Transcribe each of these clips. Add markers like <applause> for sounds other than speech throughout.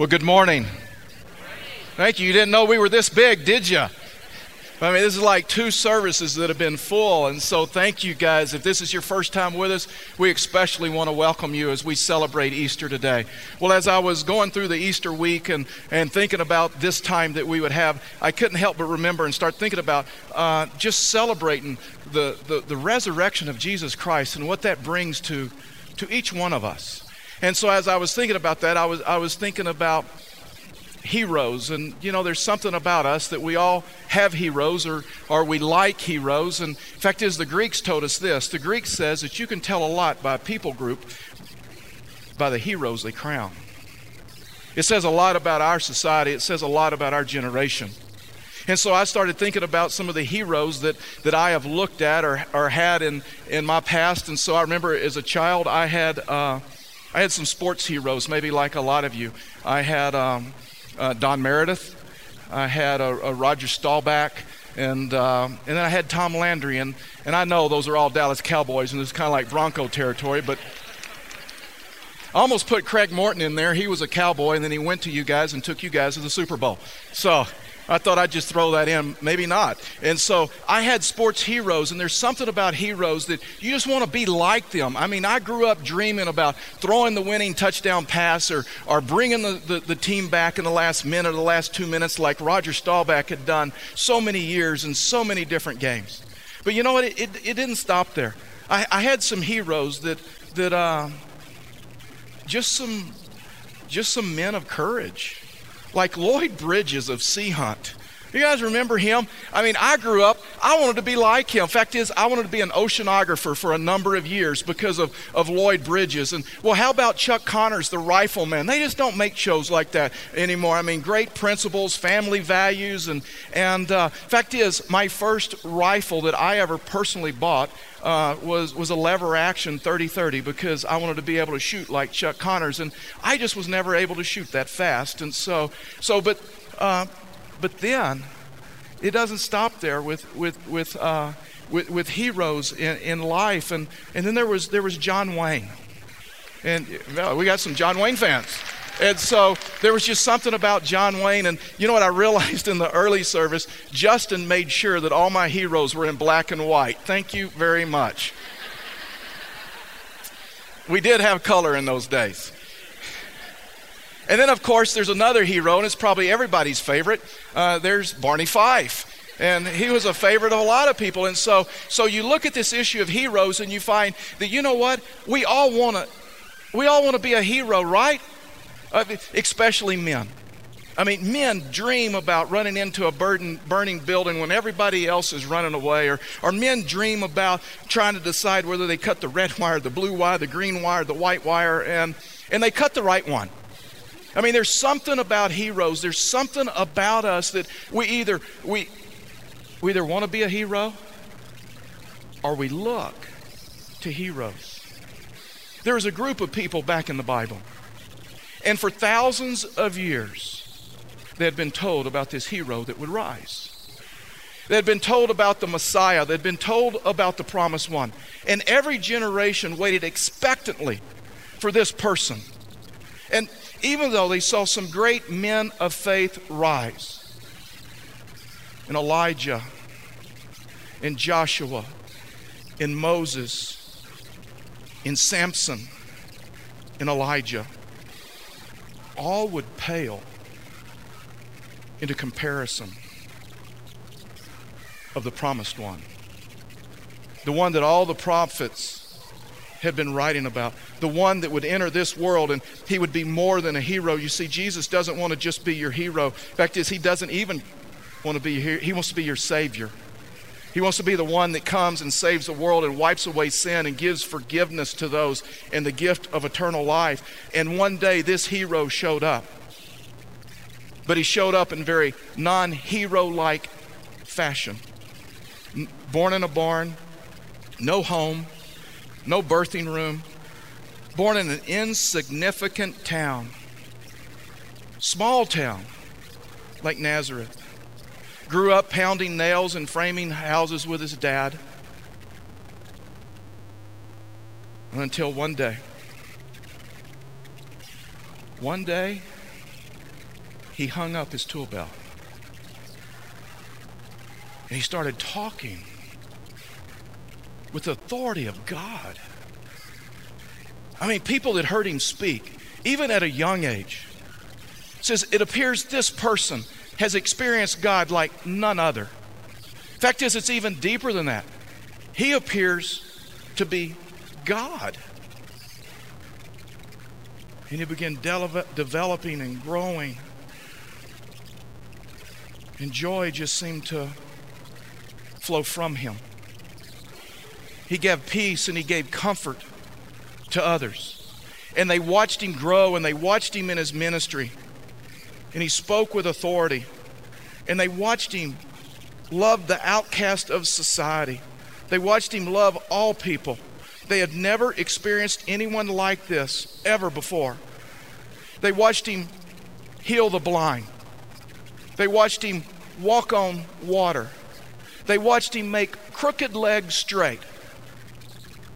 Well, good morning. Thank you. You didn't know we were this big, did you? I mean, this is like two services that have been full. And so, thank you guys. If this is your first time with us, we especially want to welcome you as we celebrate Easter today. Well, as I was going through the Easter week and, and thinking about this time that we would have, I couldn't help but remember and start thinking about uh, just celebrating the, the, the resurrection of Jesus Christ and what that brings to, to each one of us. And so, as I was thinking about that, I was, I was thinking about heroes. And, you know, there's something about us that we all have heroes or, or we like heroes. And in fact is, the Greeks told us this. The Greeks says that you can tell a lot by a people group by the heroes they crown. It says a lot about our society. It says a lot about our generation. And so I started thinking about some of the heroes that, that I have looked at or, or had in, in my past. And so I remember as a child, I had, uh, I had some sports heroes, maybe like a lot of you. I had um, uh, Don Meredith. I had a, a Roger Staubach. And, uh, and then I had Tom Landry. And, and I know those are all Dallas Cowboys, and it's kind of like Bronco territory, but I almost put Craig Morton in there. He was a cowboy, and then he went to you guys and took you guys to the Super Bowl. So I thought I'd just throw that in. Maybe not. And so I had sports heroes, and there's something about heroes that you just want to be like them. I mean, I grew up dreaming about throwing the winning touchdown pass or, or bringing the, the, the team back in the last minute or the last two minutes like Roger Staubach had done so many years in so many different games. But you know what? It, it, it didn't stop there. I, I, had some heroes that, that uh, just some just some men of courage like Lloyd Bridges of Sea Hunt. You guys remember him? I mean, I grew up, I wanted to be like him. Fact is, I wanted to be an oceanographer for a number of years because of, of Lloyd Bridges. And, well, how about Chuck Connors, the rifleman? They just don't make shows like that anymore. I mean, great principles, family values. And, and uh, fact is, my first rifle that I ever personally bought uh, was, was a lever action 30-30 because I wanted to be able to shoot like Chuck Connors. And I just was never able to shoot that fast. And so, so but, uh, but then it doesn't stop there with, with, with, uh, with, with, heroes in, in life. And, and then there was, there was John Wayne. And well, we got some John Wayne fans. And so there was just something about John Wayne. And you know what I realized in the early service? Justin made sure that all my heroes were in black and white. Thank you very much. We did have color in those days. And then, of course, there's another hero, and it's probably everybody's favorite. Uh, there's Barney Fife and he was a favorite of a lot of people and so so you look at this issue of heroes and you find that you know what we all want to we all want to be a hero right Uh, especially men. I mean, men dream about running into a burden, burning building when everybody else is running away, or, or men dream about trying to decide whether they cut the red wire, the blue wire, the green wire, the white wire, and, and they cut the right one. I mean, there's something about heroes. There's something about us that we either we, we either want to be a hero or we look to heroes. There was a group of people back in the Bible and for thousands of years, they had been told about this hero that would rise. They had been told about the Messiah. They had been told about the promised one. And every generation waited expectantly for this person. And even though they saw some great men of faith rise, in Elijah, in Joshua, in Moses, in Samson, in Elijah, all would pale into comparison of the promised one. The one that all the prophets had been writing about. The one that would enter this world and he would be more than a hero. You see, Jesus doesn't want to just be your hero. Fact is, he doesn't even want to be here. He wants to be your Savior. He wants to be the one that comes and saves the world and wipes away sin and gives forgiveness to those and the gift of eternal life. And one day this hero showed up. But he showed up in very non hero like fashion. Born in a barn, no home, no birthing room, born in an insignificant town, small town like Nazareth grew up pounding nails and framing houses with his dad. Until one day, one day, he hung up his tool belt. And he started talking with the authority of God. I mean, people that heard him speak, even at a young age, says it appears this person has experienced God like none other. Fact is, it's even deeper than that. He appears to be God. And he began de- developing and growing. And joy just seemed to flow from him. He gave peace and he gave comfort to others. And they watched him grow and they watched him in his ministry. And he spoke with authority. And they watched him love the outcast of society. They watched him love all people. They had never experienced anyone like this ever before. They watched him heal the blind. They watched him walk on water. They watched him make crooked legs straight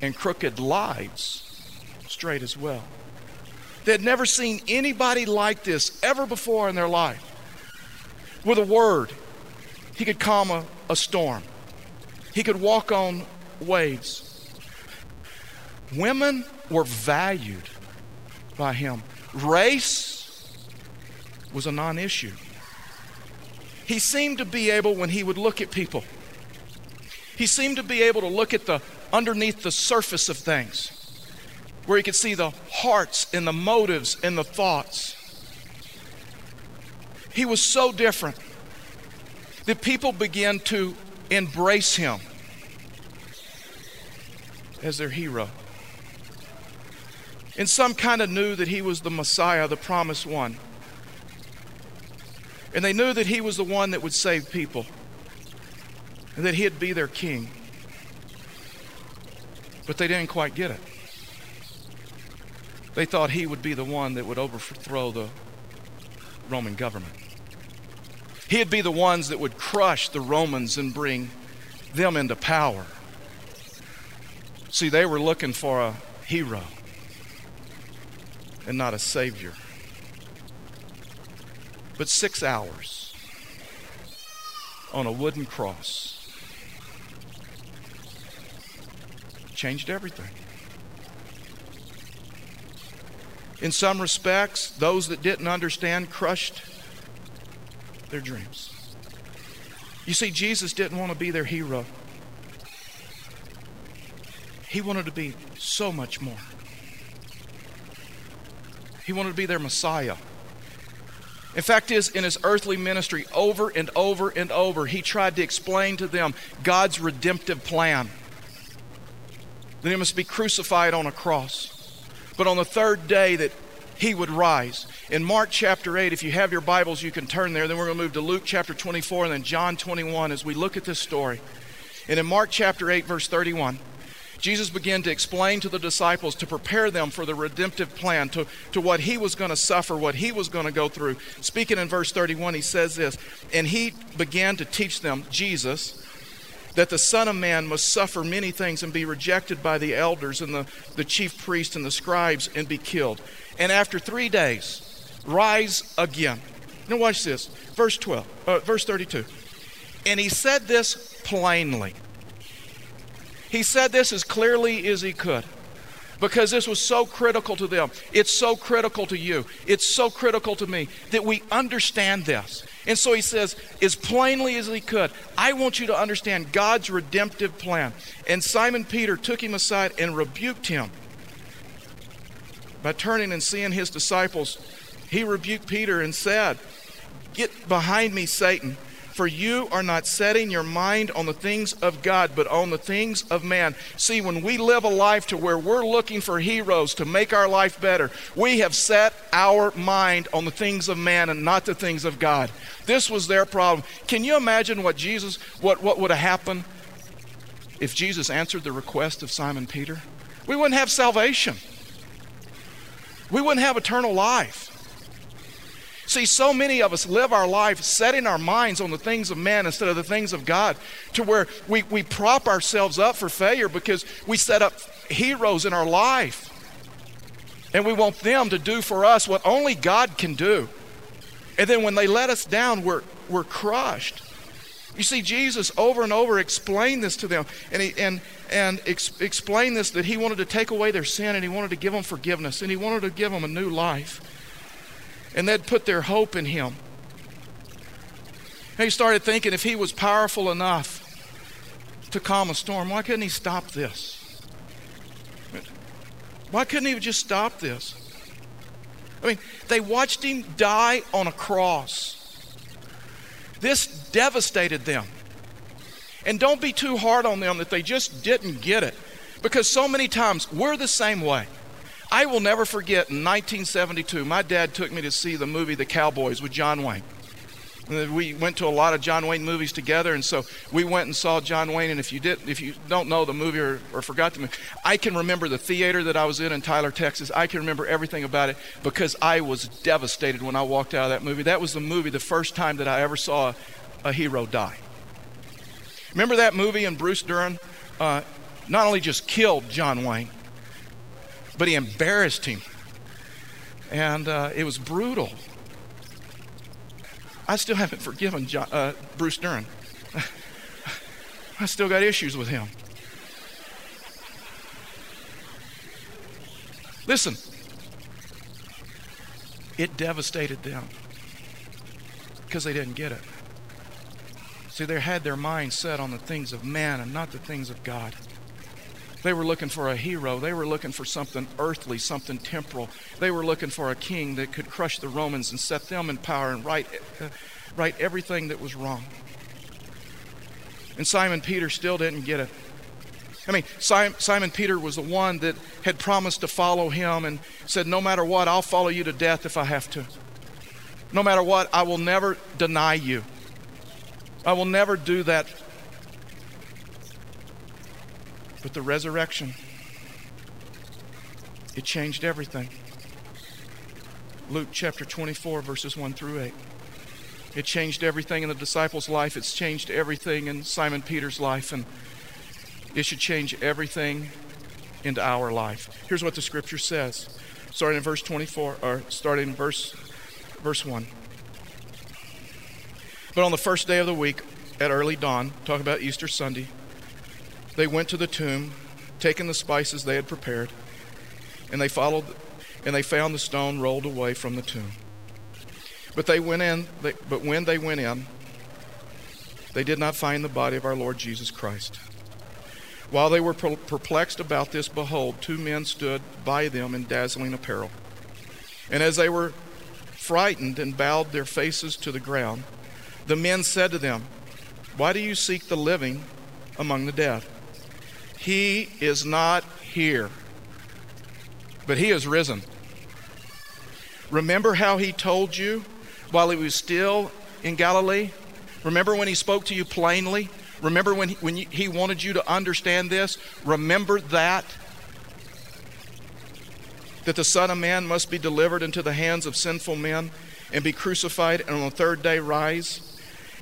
and crooked lives straight as well. They had never seen anybody like this ever before in their life. With a word, he could calm a, a storm, he could walk on waves. Women were valued by him. Race was a non issue. He seemed to be able, when he would look at people, he seemed to be able to look at the underneath the surface of things where he could see the hearts and the motives and the thoughts. He was so different that people began to embrace him as their hero. And some kind of knew that he was the Messiah, the promised one. And they knew that he was the one that would save people and that he'd be their king. But they didn't quite get it. They thought he would be the one that would overthrow the Roman government. He'd be the ones that would crush the Romans and bring them into power. See, they were looking for a hero and not a savior. But six hours on a wooden cross changed everything. In some respects, those that didn't understand crushed their dreams. You see, Jesus didn't want to be their hero, He wanted to be so much more. He wanted to be their Messiah. In fact, is in his earthly ministry, over and over and over, he tried to explain to them God's redemptive plan. That he must be crucified on a cross but on the third day that he would rise. In Mark chapter 8, if you have your Bibles, you can turn there. Then we're going to move to Luke chapter 24 and then John 21 as we look at this story. And in Mark chapter 8, verse 31, Jesus began to explain to the disciples to prepare them for the redemptive plan, to, to what he was going to suffer, what he was going to go through. Speaking in verse 31, he says this, and he began to teach them, Jesus, that the Son of Man must suffer many things and be rejected by the elders and the, the chief priests and the scribes and be killed. And after three days, rise again. Now, watch this. Verse 12, uh, verse 32. And he said this plainly. He said this as clearly as he could because this was so critical to them. It's so critical to you. It's so critical to me that we understand this. And so he says, as plainly as he could, I want you to understand God's redemptive plan. And Simon Peter took him aside and rebuked him. By turning and seeing his disciples, he rebuked Peter and said, Get behind me, Satan. For you are not setting your mind on the things of God, but on the things of man. See, when we live a life to where we're looking for heroes to make our life better, we have set our mind on the things of man and not the things of God. This was their problem. Can you imagine what Jesus, what, what would have happened if Jesus answered the request of Simon Peter? We wouldn't have salvation. We wouldn't have eternal life. See, so many of us live our life setting our minds on the things of man instead of the things of God, to where we, we prop ourselves up for failure because we set up heroes in our life. And we want them to do for us what only God can do. And then when they let us down, we're, we're crushed. You see, Jesus over and over explained this to them, and he and and ex- explained this that he wanted to take away their sin, and he wanted to give them forgiveness, and he wanted to give them a new life, and they'd put their hope in him. And he started thinking if he was powerful enough to calm a storm, why couldn't he stop this? Why couldn't he just stop this? I mean, they watched him die on a cross. This devastated them. And don't be too hard on them that they just didn't get it. Because so many times we're the same way. I will never forget in 1972, my dad took me to see the movie The Cowboys with John Wayne. We went to a lot of John Wayne movies together, and so we went and saw John Wayne. And if you did, if you don't know the movie or, or forgot the movie, I can remember the theater that I was in in Tyler, Texas. I can remember everything about it because I was devastated when I walked out of that movie. That was the movie, the first time that I ever saw a, a hero die. Remember that movie? And Bruce Dern uh, not only just killed John Wayne, but he embarrassed him, and uh, it was brutal. I still haven't forgiven John, uh, Bruce Dern. <laughs> I still got issues with him. Listen, it devastated them because they didn't get it. See, they had their mind set on the things of man and not the things of God. They were looking for a hero. They were looking for something earthly, something temporal. They were looking for a king that could crush the Romans and set them in power and right, uh, right everything that was wrong. And Simon Peter still didn't get it. I mean, Simon Peter was the one that had promised to follow him and said, No matter what, I'll follow you to death if I have to. No matter what, I will never deny you. I will never do that but the resurrection, it changed everything. Luke chapter 24, verses 1 through 8. It changed everything in the disciples' life. It's changed everything in Simon Peter's life. And it should change everything into our life. Here's what the scripture says, starting in verse 24, or starting in verse, verse 1. But on the first day of the week, at early dawn, talk about Easter Sunday, they went to the tomb, taking the spices they had prepared, and they followed and they found the stone rolled away from the tomb. But they went in, they, but when they went in, they did not find the body of our Lord Jesus Christ. While they were perplexed about this, behold, two men stood by them in dazzling apparel. And as they were frightened and bowed their faces to the ground, the men said to them, Why do you seek the living among the dead? He is not here, but he is risen. Remember how he told you while he was still in Galilee? Remember when he spoke to you plainly? Remember when he, when he wanted you to understand this? Remember that? That the Son of Man must be delivered into the hands of sinful men and be crucified and on the third day rise?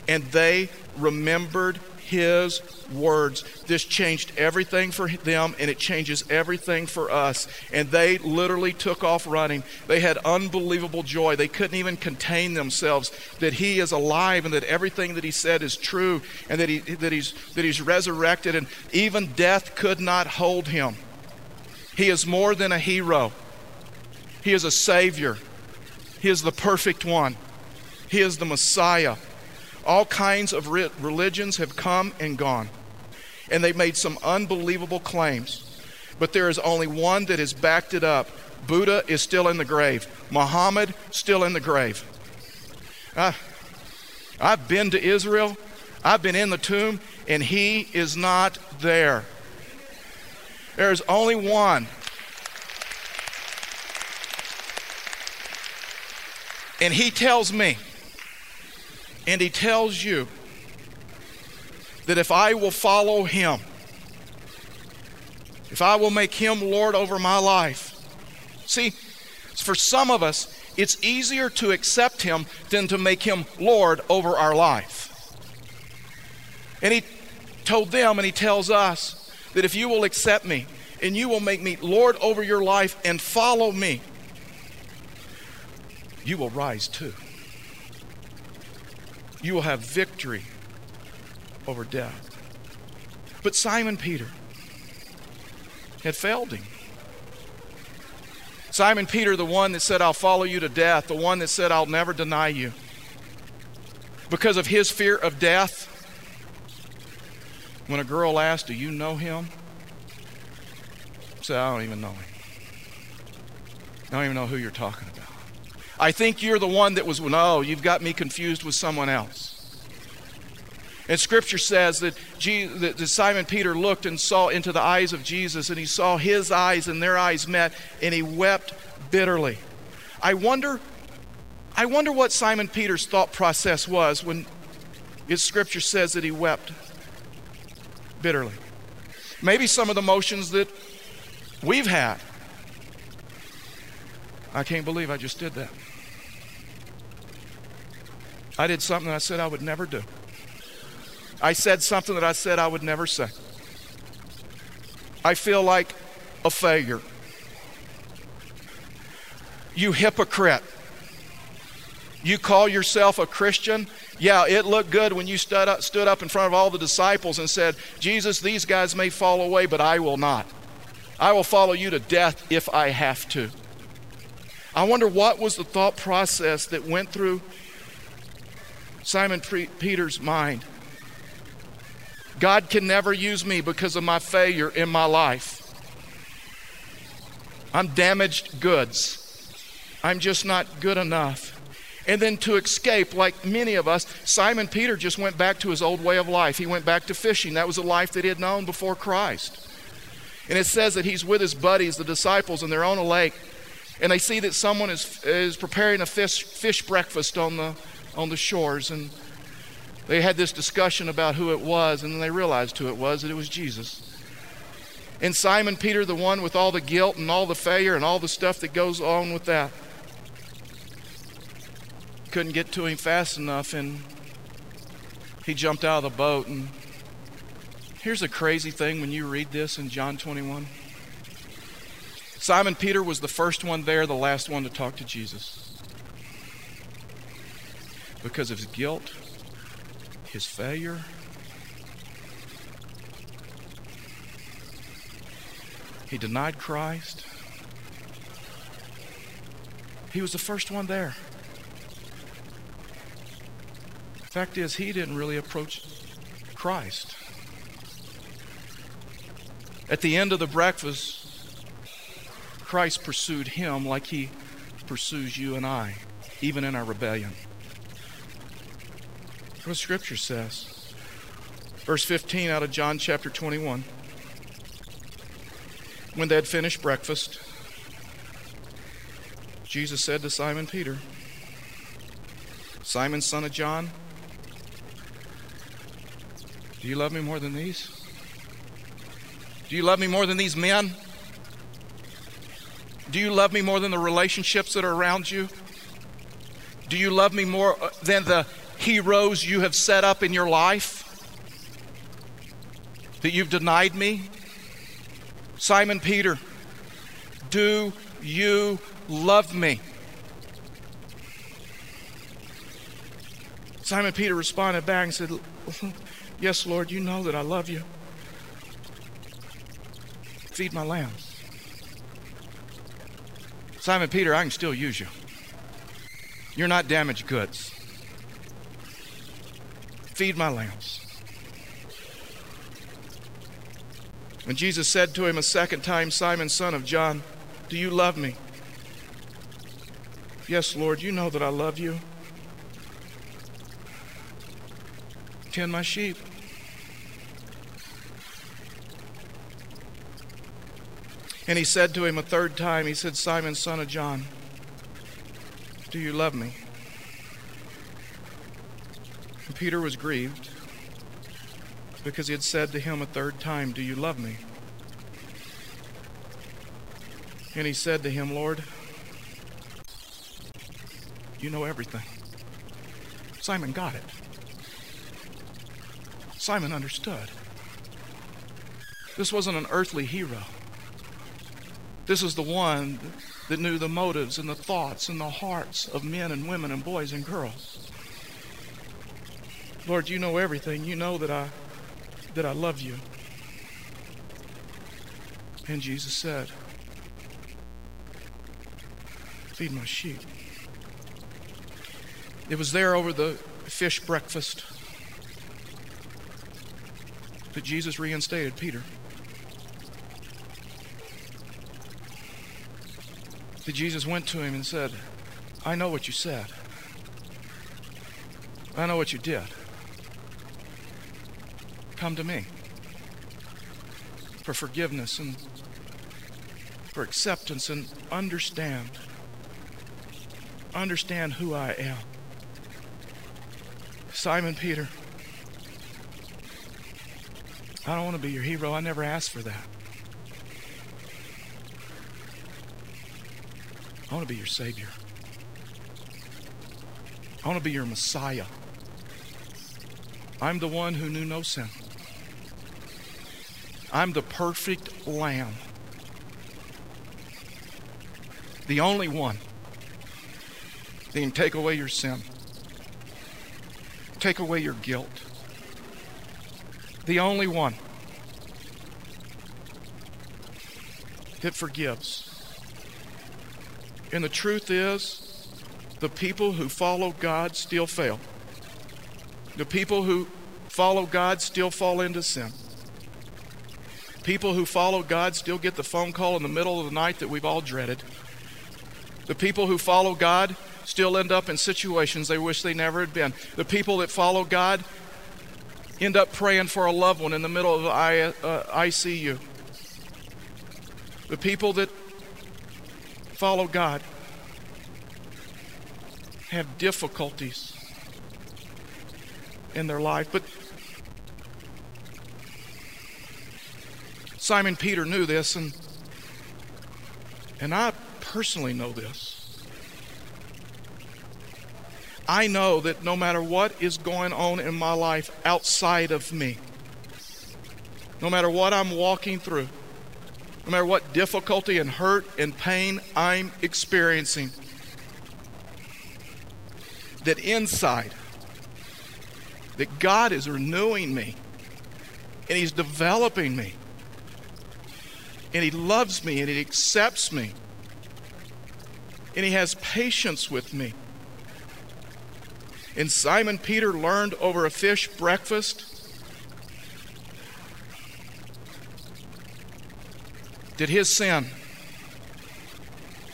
And they remembered his words. This changed everything for them and it changes everything for us. And they literally took off running. They had unbelievable joy. They couldn't even contain themselves that he is alive and that everything that he said is true and that, he, that, he's, that he's resurrected and even death could not hold him. He is more than a hero, he is a savior. He is the perfect one. He is the Messiah. All kinds of re- religions have come and gone, and they've made some unbelievable claims. But there is only one that has backed it up. Buddha is still in the grave. Muhammad still in the grave. Uh, I've been to Israel. I've been in the tomb, and he is not there. There is only one. And he tells me and he tells you that if I will follow him, if I will make him Lord over my life, see, for some of us, it's easier to accept him than to make him Lord over our life. And he told them, and he tells us, that if you will accept me and you will make me Lord over your life and follow me, you will rise too. You will have victory over death. But Simon Peter had failed him. Simon Peter, the one that said, I'll follow you to death, the one that said, I'll never deny you. Because of his fear of death, when a girl asked, Do you know him? He said, I don't even know him. I don't even know who you're talking about. I think you're the one that was, no, you've got me confused with someone else. And scripture says that, Jesus, that Simon Peter looked and saw into the eyes of Jesus, and he saw his eyes and their eyes met, and he wept bitterly. I wonder, I wonder what Simon Peter's thought process was when his scripture says that he wept bitterly. Maybe some of the emotions that we've had. I can't believe I just did that. I did something that I said I would never do. I said something that I said I would never say. I feel like a failure. You hypocrite. You call yourself a Christian? Yeah, it looked good when you stood up, stood up in front of all the disciples and said, Jesus, these guys may fall away, but I will not. I will follow you to death if I have to. I wonder what was the thought process that went through Simon Peter's mind. God can never use me because of my failure in my life. I'm damaged goods. I'm just not good enough. And then to escape, like many of us, Simon Peter just went back to his old way of life. He went back to fishing. That was a life that he had known before Christ. And it says that he's with his buddies, the disciples, and they're on a lake. And they see that someone is, is preparing a fish, fish breakfast on the, on the shores. And they had this discussion about who it was, and then they realized who it was, that it was Jesus. And Simon Peter, the one with all the guilt and all the failure and all the stuff that goes on with that, couldn't get to him fast enough, and he jumped out of the boat. And here's a crazy thing when you read this in John 21. Simon Peter was the first one there, the last one to talk to Jesus. Because of his guilt, his failure. He denied Christ. He was the first one there. The fact is, he didn't really approach Christ. At the end of the breakfast, Christ pursued him like he pursues you and I, even in our rebellion what Scripture says. Verse 15 out of John chapter 21. When they had finished breakfast, Jesus said to Simon Peter, Simon, son of John, do you love me more than these? Do you love me more than these men? Do you love me more than the relationships that are around you? Do you love me more uh, than the heroes you have set up in your life? That you've denied me? Simon Peter, do you love me? Simon Peter responded back and said, <laughs> Yes, Lord, you know that I love you. Feed my lambs. Simon Peter, I can still use you. You're not damaged goods feed my lambs. And Jesus said to him a second time, Simon, son of John, do you love me? Yes, Lord, you know that I love you. Tend my sheep. And he said to him a third time, He said, Simon, son of John, do you love me? Peter was grieved because he had said to him a third time, Do you love me? And he said to him, Lord, you know everything. Simon got it. Simon understood. This wasn't an earthly hero. This was the one that knew the motives and the thoughts and the hearts of men and women and boys and girls. Lord, you know everything. You know that I that I love you. And Jesus said, Feed my sheep. It was there over the fish breakfast that Jesus reinstated Peter. That Jesus went to him and said, I know what you said. I know what you did. Come to me for forgiveness and for acceptance and understand. Understand who I am. Simon Peter, I don't want to be your hero. I never asked for that. I want to be your Savior. I want to be your Messiah. I'm the one who knew no sin. I'm the perfect Lamb. The only one that can take away your sin, take away your guilt. The only one that forgives. And the truth is, the people who follow God still fail. The people who follow God still fall into sin. People who follow God still get the phone call in the middle of the night that we've all dreaded. The people who follow God still end up in situations they wish they never had been. The people that follow God end up praying for a loved one in the middle of the ICU. Uh, the people that follow God have difficulties in their life. But Simon Peter knew this, and, and I personally know this. I know that no matter what is going on in my life outside of me, no matter what I'm walking through, no matter what difficulty and hurt and pain I'm experiencing, that inside, that God is renewing me and He's developing me and He loves me and He accepts me and He has patience with me. And Simon Peter learned over a fish breakfast Did his sin,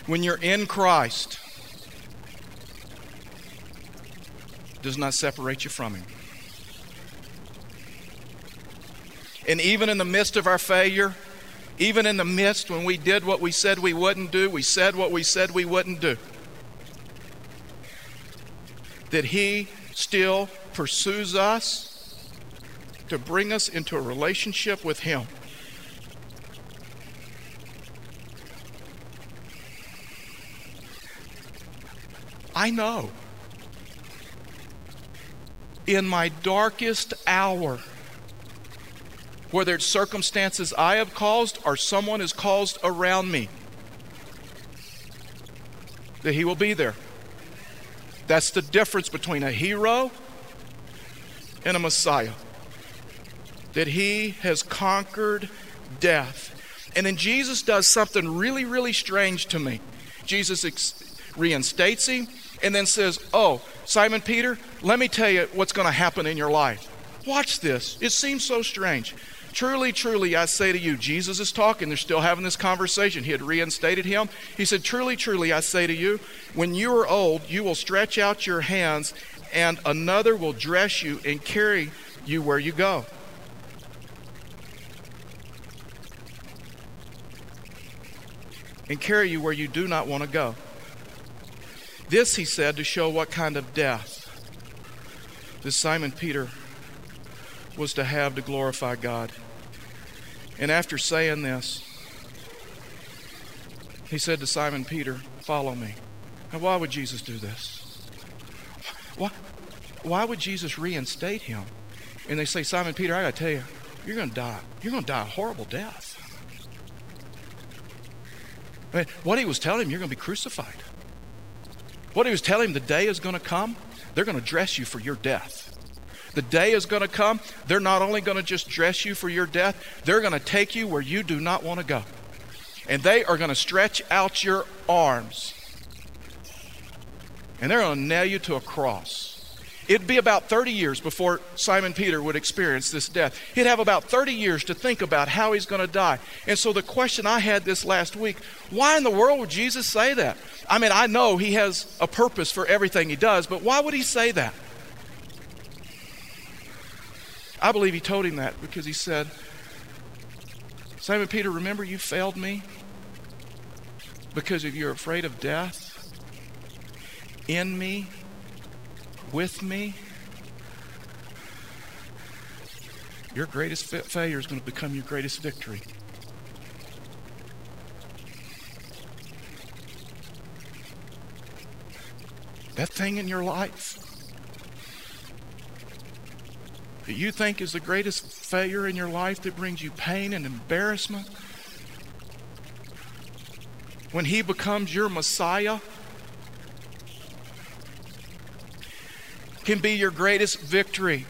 when you're in Christ, does not separate you from Him. And even in the midst of our failure, even in the midst when we did what we said we wouldn't do, we said what we said we wouldn't do, that He still pursues us to bring us into a relationship with Him. I know. In my darkest hour, whether it's circumstances I have caused or someone has caused around me, that He will be there. That's the difference between a hero and a Messiah. That He has conquered death. And then Jesus does something really, really strange to me. Jesus ex- reinstates him and then says, Oh, Simon Peter, let me tell you what's going to happen in your life. Watch this. It seems so strange. Truly, truly, I say to you, Jesus is talking. They're still having this conversation. He had reinstated him. He said, Truly, truly, I say to you, when you are old, you will stretch out your hands, and another will dress you and carry you where you go. And carry you where you do not want to go. This, he said, to show what kind of death this Simon Peter was to have to glorify God. And after saying this, he said to Simon Peter, Follow me. Now, why would Jesus do this? Why, why would Jesus reinstate him? And they say, Simon Peter, I got to tell you, you're going to die. You're going to die a horrible death. I mean, what he was telling him, you're going to be crucified. What he was telling him, the day is going to come, they're going to dress you for your death. The day is going to come. They're not only going to just dress you for your death, they're going to take you where you do not want to go. And they are going to stretch out your arms. And they're going to nail you to a cross. It'd be about 30 years before Simon Peter would experience this death. He'd have about 30 years to think about how he's going to die. And so the question I had this last week why in the world would Jesus say that? I mean, I know he has a purpose for everything he does, but why would he say that? I believe he told him that because he said, Simon Peter, remember you failed me because of you're afraid of death? In me? With me, your greatest failure is going to become your greatest victory. That thing in your life that you think is the greatest failure in your life that brings you pain and embarrassment, when He becomes your Messiah, can be your greatest victory.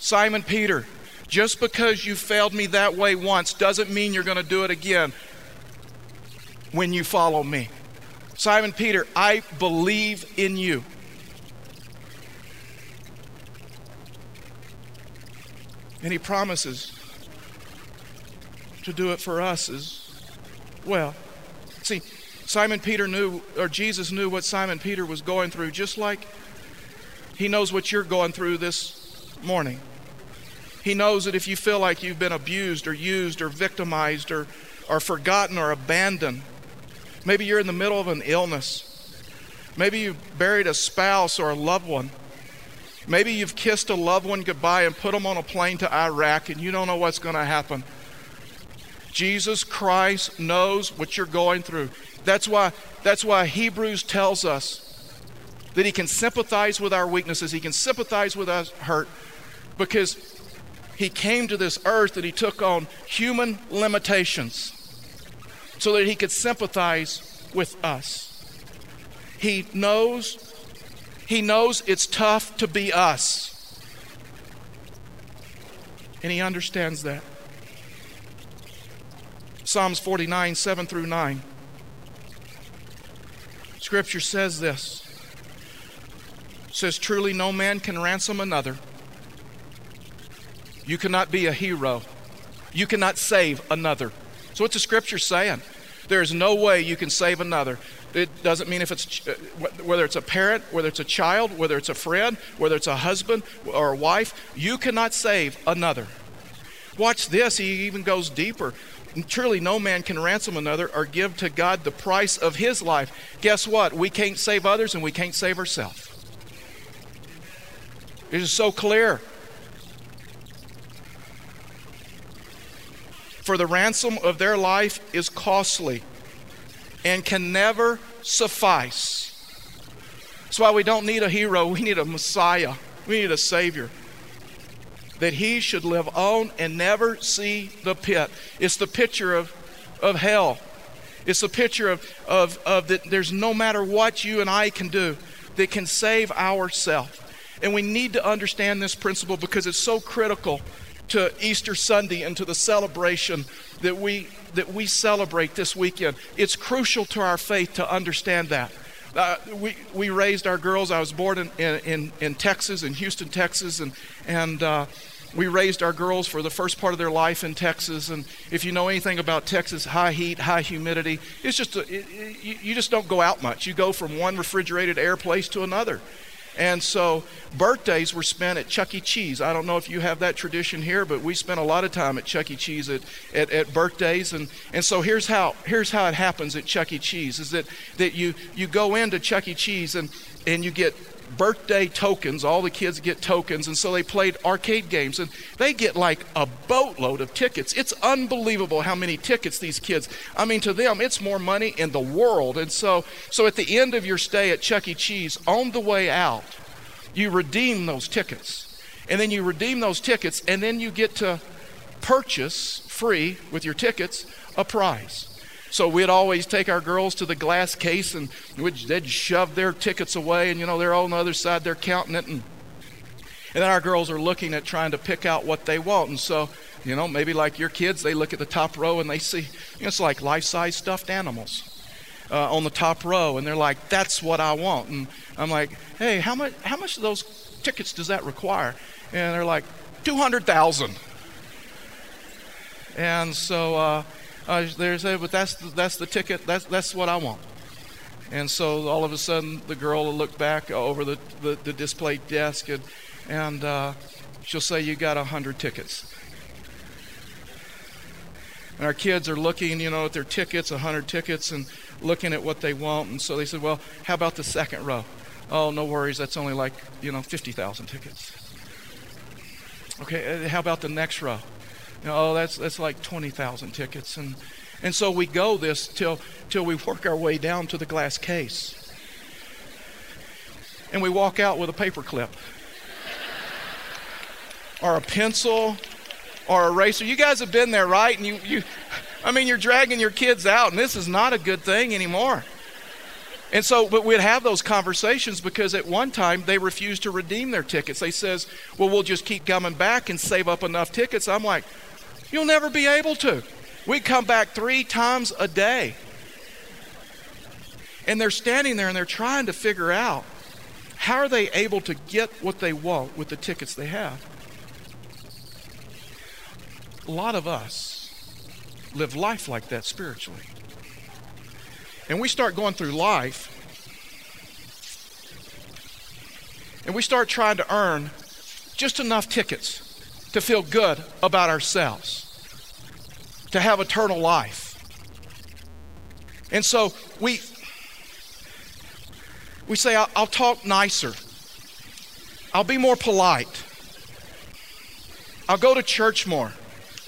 Simon Peter, just because you failed me that way once doesn't mean you're going to do it again when you follow me. Simon Peter, I believe in you. And he promises to do it for us as well. See, Simon Peter knew, or Jesus knew what Simon Peter was going through, just like he knows what you're going through this morning. He knows that if you feel like you've been abused or used or victimized or, or forgotten or abandoned, maybe you're in the middle of an illness. Maybe you've buried a spouse or a loved one. Maybe you've kissed a loved one goodbye and put them on a plane to Iraq and you don't know what's going to happen. Jesus Christ knows what you're going through. That's why, that's why Hebrews tells us that He can sympathize with our weaknesses, He can sympathize with our hurt, because He came to this earth and He took on human limitations so that He could sympathize with us. He knows. He knows it's tough to be us. And he understands that. Psalms 49, 7 through 9. Scripture says this says, Truly no man can ransom another. You cannot be a hero. You cannot save another. So, what's the scripture saying? There is no way you can save another. It doesn't mean if it's uh, whether it's a parent, whether it's a child, whether it's a friend, whether it's a husband or a wife, you cannot save another. Watch this, he even goes deeper. Truly, no man can ransom another or give to God the price of his life. Guess what? We can't save others and we can't save ourselves. It is so clear. For the ransom of their life is costly and can never suffice. That's why we don't need a hero, we need a Messiah, we need a Savior. That he should live on and never see the pit. It's the picture of, of hell. It's the picture of, of, of that there's no matter what you and I can do that can save ourselves. And we need to understand this principle because it's so critical to Easter Sunday and to the celebration that we that we celebrate this weekend. It's crucial to our faith to understand that. Uh, we, we raised our girls. I was born in, in, in Texas, in Houston, Texas, and, and uh, we raised our girls for the first part of their life in Texas. And if you know anything about Texas, high heat, high humidity, it's just, a, it, it, you just don't go out much. You go from one refrigerated air place to another. And so birthdays were spent at Chuck E. Cheese. I don't know if you have that tradition here, but we spent a lot of time at Chuck E. Cheese at, at, at, birthdays. And, and so here's how, here's how it happens at Chuck E. Cheese is that, that you, you go into Chuck E. Cheese and, and you get birthday tokens. All the kids get tokens. And so they played arcade games. And they get like a boatload of tickets. It's unbelievable how many tickets these kids, I mean, to them, it's more money in the world. And so, so at the end of your stay at Chuck E. Cheese, on the way out, you redeem those tickets. And then you redeem those tickets, and then you get to purchase free with your tickets a prize. So we'd always take our girls to the glass case and they'd shove their tickets away, and you know, they're on the other side, they're counting it. And, And then our girls are looking at trying to pick out what they want. And so, you know, maybe like your kids, they look at the top row and they see, you know, it's like life size stuffed animals. Uh, on the top row, and they're like, "That's what I want." And I'm like, "Hey, how much? How much of those tickets does that require?" And they're like, 200,000. And so uh, uh, they say, but that's the, that's the ticket. That's that's what I want. And so all of a sudden, the girl will look back over the, the, the display desk and, and uh, she'll say, You got 100 tickets. And our kids are looking, you know, at their tickets, 100 tickets, and looking at what they want. And so they said, Well, how about the second row? Oh, no worries. That's only like, you know, 50,000 tickets. Okay, uh, how about the next row? You know, oh, that's, that's like 20,000 tickets. And and so we go this till, till we work our way down to the glass case. And we walk out with a paper clip or a pencil or a eraser. You guys have been there, right? And you, you I mean, you're dragging your kids out, and this is not a good thing anymore. And so, but we'd have those conversations because at one time they refused to redeem their tickets. They says, "Well, we'll just keep coming back and save up enough tickets." I'm like, "You'll never be able to." We come back three times a day. And they're standing there and they're trying to figure out how are they able to get what they want with the tickets they have. A lot of us live life like that spiritually. And we start going through life and we start trying to earn just enough tickets to feel good about ourselves to have eternal life. And so we we say I'll, I'll talk nicer. I'll be more polite. I'll go to church more.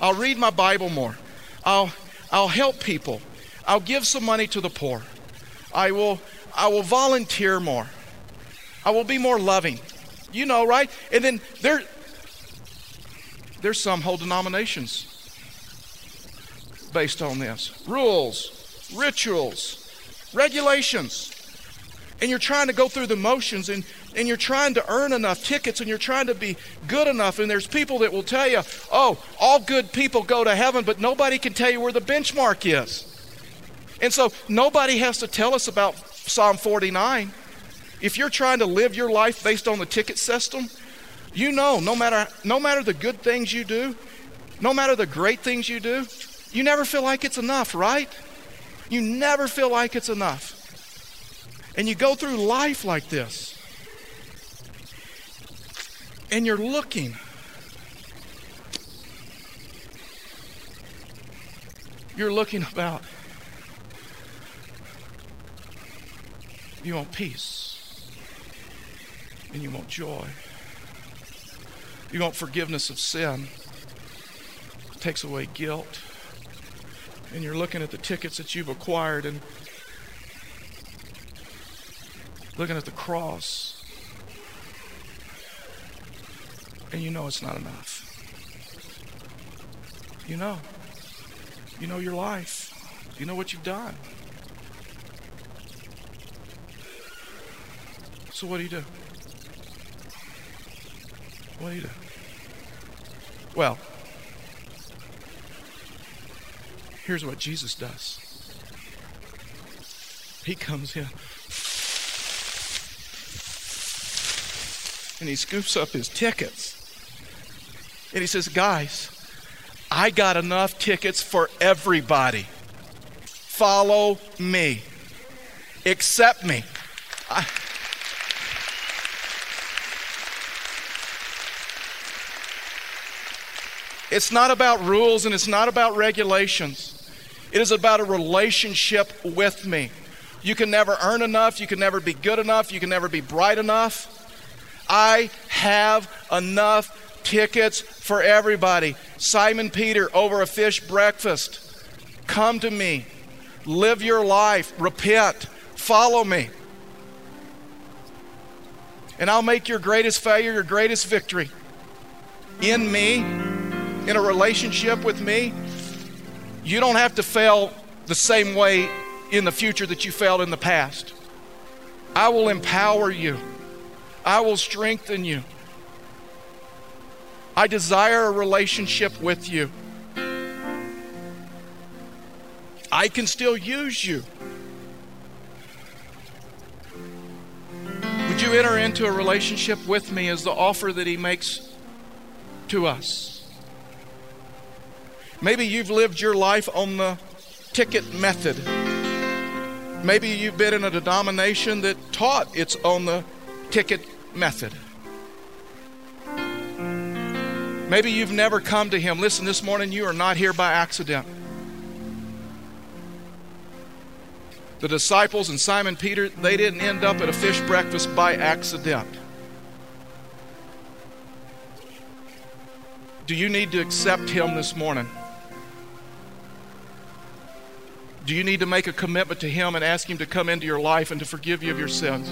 I'll read my Bible more. I'll I'll help people. I'll give some money to the poor. I will I will volunteer more. I will be more loving. You know, right? And then there there's some whole denominations based on this rules, rituals, regulations. And you're trying to go through the motions and, and you're trying to earn enough tickets and you're trying to be good enough. And there's people that will tell you, oh, all good people go to heaven, but nobody can tell you where the benchmark is. And so nobody has to tell us about Psalm 49. If you're trying to live your life based on the ticket system, you know no matter no matter the good things you do, no matter the great things you do, you never feel like it's enough, right? You never feel like it's enough. And you go through life like this. And you're looking. You're looking about. You want peace. And you want joy. You want forgiveness of sin. It takes away guilt and you're looking at the tickets that you've acquired and looking at the cross, and you know it's not enough. You know. You know your life. You know what you've done. So what do you do? What do you do? Well, Here's what Jesus does He comes in and he scoops up his tickets. And he says, Guys, I got enough tickets for everybody. Follow me. Accept me. I, it's not about rules and it's not about regulations. It is about a relationship with me. You can never earn enough. You can never be good enough. You can never be bright enough. I have enough tickets for everybody. Simon Peter over a fish breakfast. Come to me. Live your life. Repent. Follow me. And I'll make your greatest failure your greatest victory. In me, in a relationship with me, you don't have to fail the same way in the future that you failed in the past. I will empower you, I will strengthen you. I desire a relationship with you. I can still use you. Would you enter into a relationship with me as the offer that He makes to us? Maybe you've lived your life on the ticket method. Maybe you've been in a denomination that taught it's on the ticket method. Maybe you've never come to Him. Listen, this morning you are not here by accident. The disciples and Simon Peter, they didn't end up at a fish breakfast by accident. Do you need to accept Him this morning? Do you need to make a commitment to Him and ask Him to come into your life and to forgive you of your sins?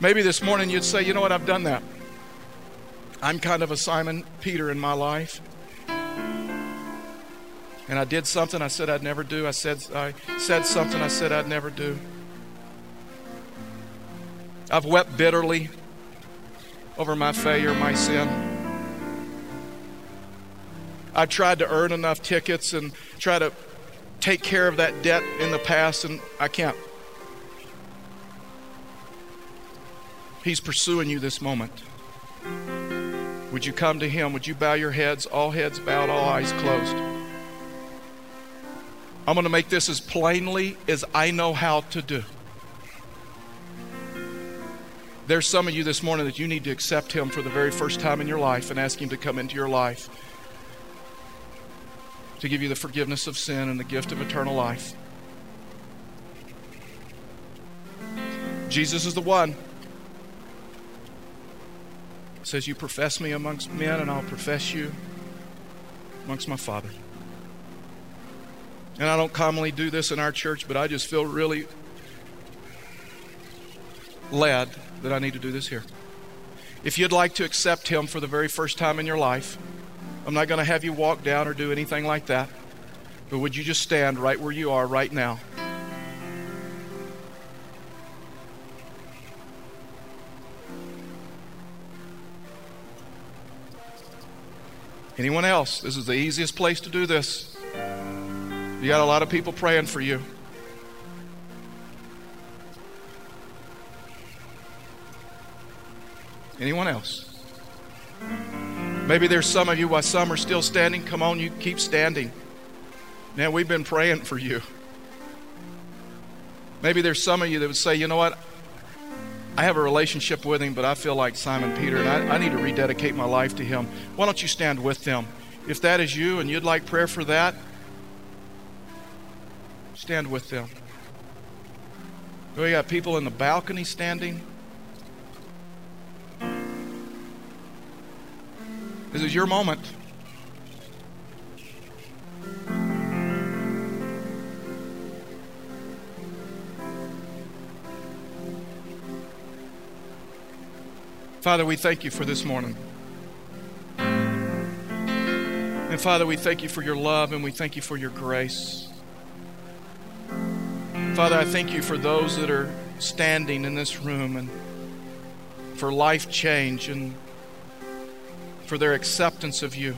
Maybe this morning you'd say, you know what, I've done that. I'm kind of a Simon Peter in my life and I did something I said I'd never do. I said I said something I said I'd never do. I've wept bitterly over my failure, my sin. I tried to earn enough tickets and try to take care of that debt in the past, and I can't. He's pursuing you this moment. Would you come to Him? Would you bow your heads, all heads bowed, all eyes closed? I'm going to make this as plainly as I know how to do. There's some of you this morning that you need to accept Him for the very first time in your life and ask Him to come into your life to give you the forgiveness of sin and the gift of eternal life. Jesus is the one. says, You profess me amongst men, and I'll profess you amongst my Father. And I don't commonly do this in our church, but I just feel really led that I need to do this here. If you'd like to accept Him for the very first time in your life, I'm not going to have you walk down or do anything like that. But would you just stand right where you are right now? Anyone else? This is the easiest place to do this. You got a lot of people praying for you. Anyone else? Maybe there's some of you while some are still standing. Come on, you keep standing. Now, we've been praying for you. Maybe there's some of you that would say, you know what? I have a relationship with him, but I feel like Simon Peter, and I, I need to rededicate my life to him. Why don't you stand with them? If that is you and you'd like prayer for that, Stand with them. We got people in the balcony standing. This is your moment. Father, we thank you for this morning. And Father, we thank you for your love and we thank you for your grace. Father, I thank you for those that are standing in this room and for life change and for their acceptance of you.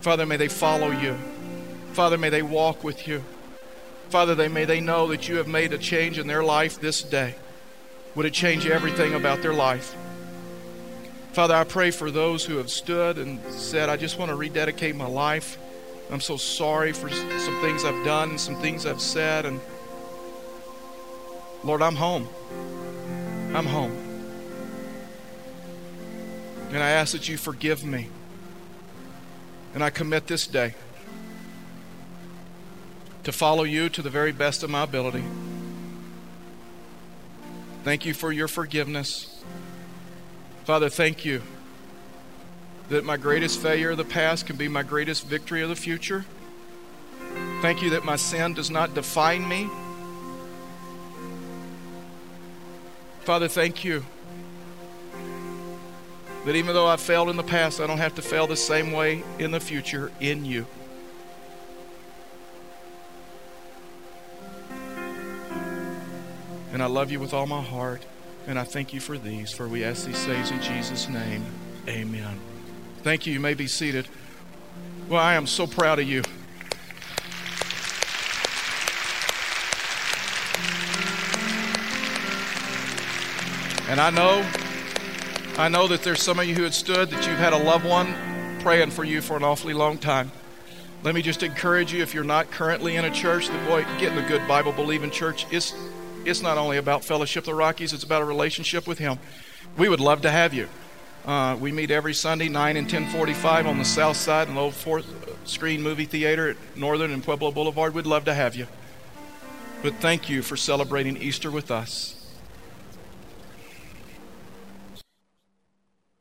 Father, may they follow you. Father, may they walk with you. Father, they, may they know that you have made a change in their life this day. Would it change everything about their life? Father, I pray for those who have stood and said, I just want to rededicate my life. I'm so sorry for some things I've done and some things I've said. And Lord, I'm home. I'm home. And I ask that you forgive me. And I commit this day to follow you to the very best of my ability. Thank you for your forgiveness. Father, thank you that my greatest failure of the past can be my greatest victory of the future. Thank you that my sin does not define me. Father, thank you that even though I failed in the past, I don't have to fail the same way in the future in you. And I love you with all my heart. And I thank you for these, for we ask these things in Jesus' name. Amen. Thank you. You may be seated. Well, I am so proud of you. And I know, I know that there's some of you who had stood that you've had a loved one praying for you for an awfully long time. Let me just encourage you if you're not currently in a church, that boy, getting a good Bible believing church is it's not only about fellowship the Rockies, it's about a relationship with Him. We would love to have you. Uh, we meet every Sunday, 9 and 1045 on the south side in the old fourth screen movie theater at Northern and Pueblo Boulevard. We'd love to have you. But thank you for celebrating Easter with us.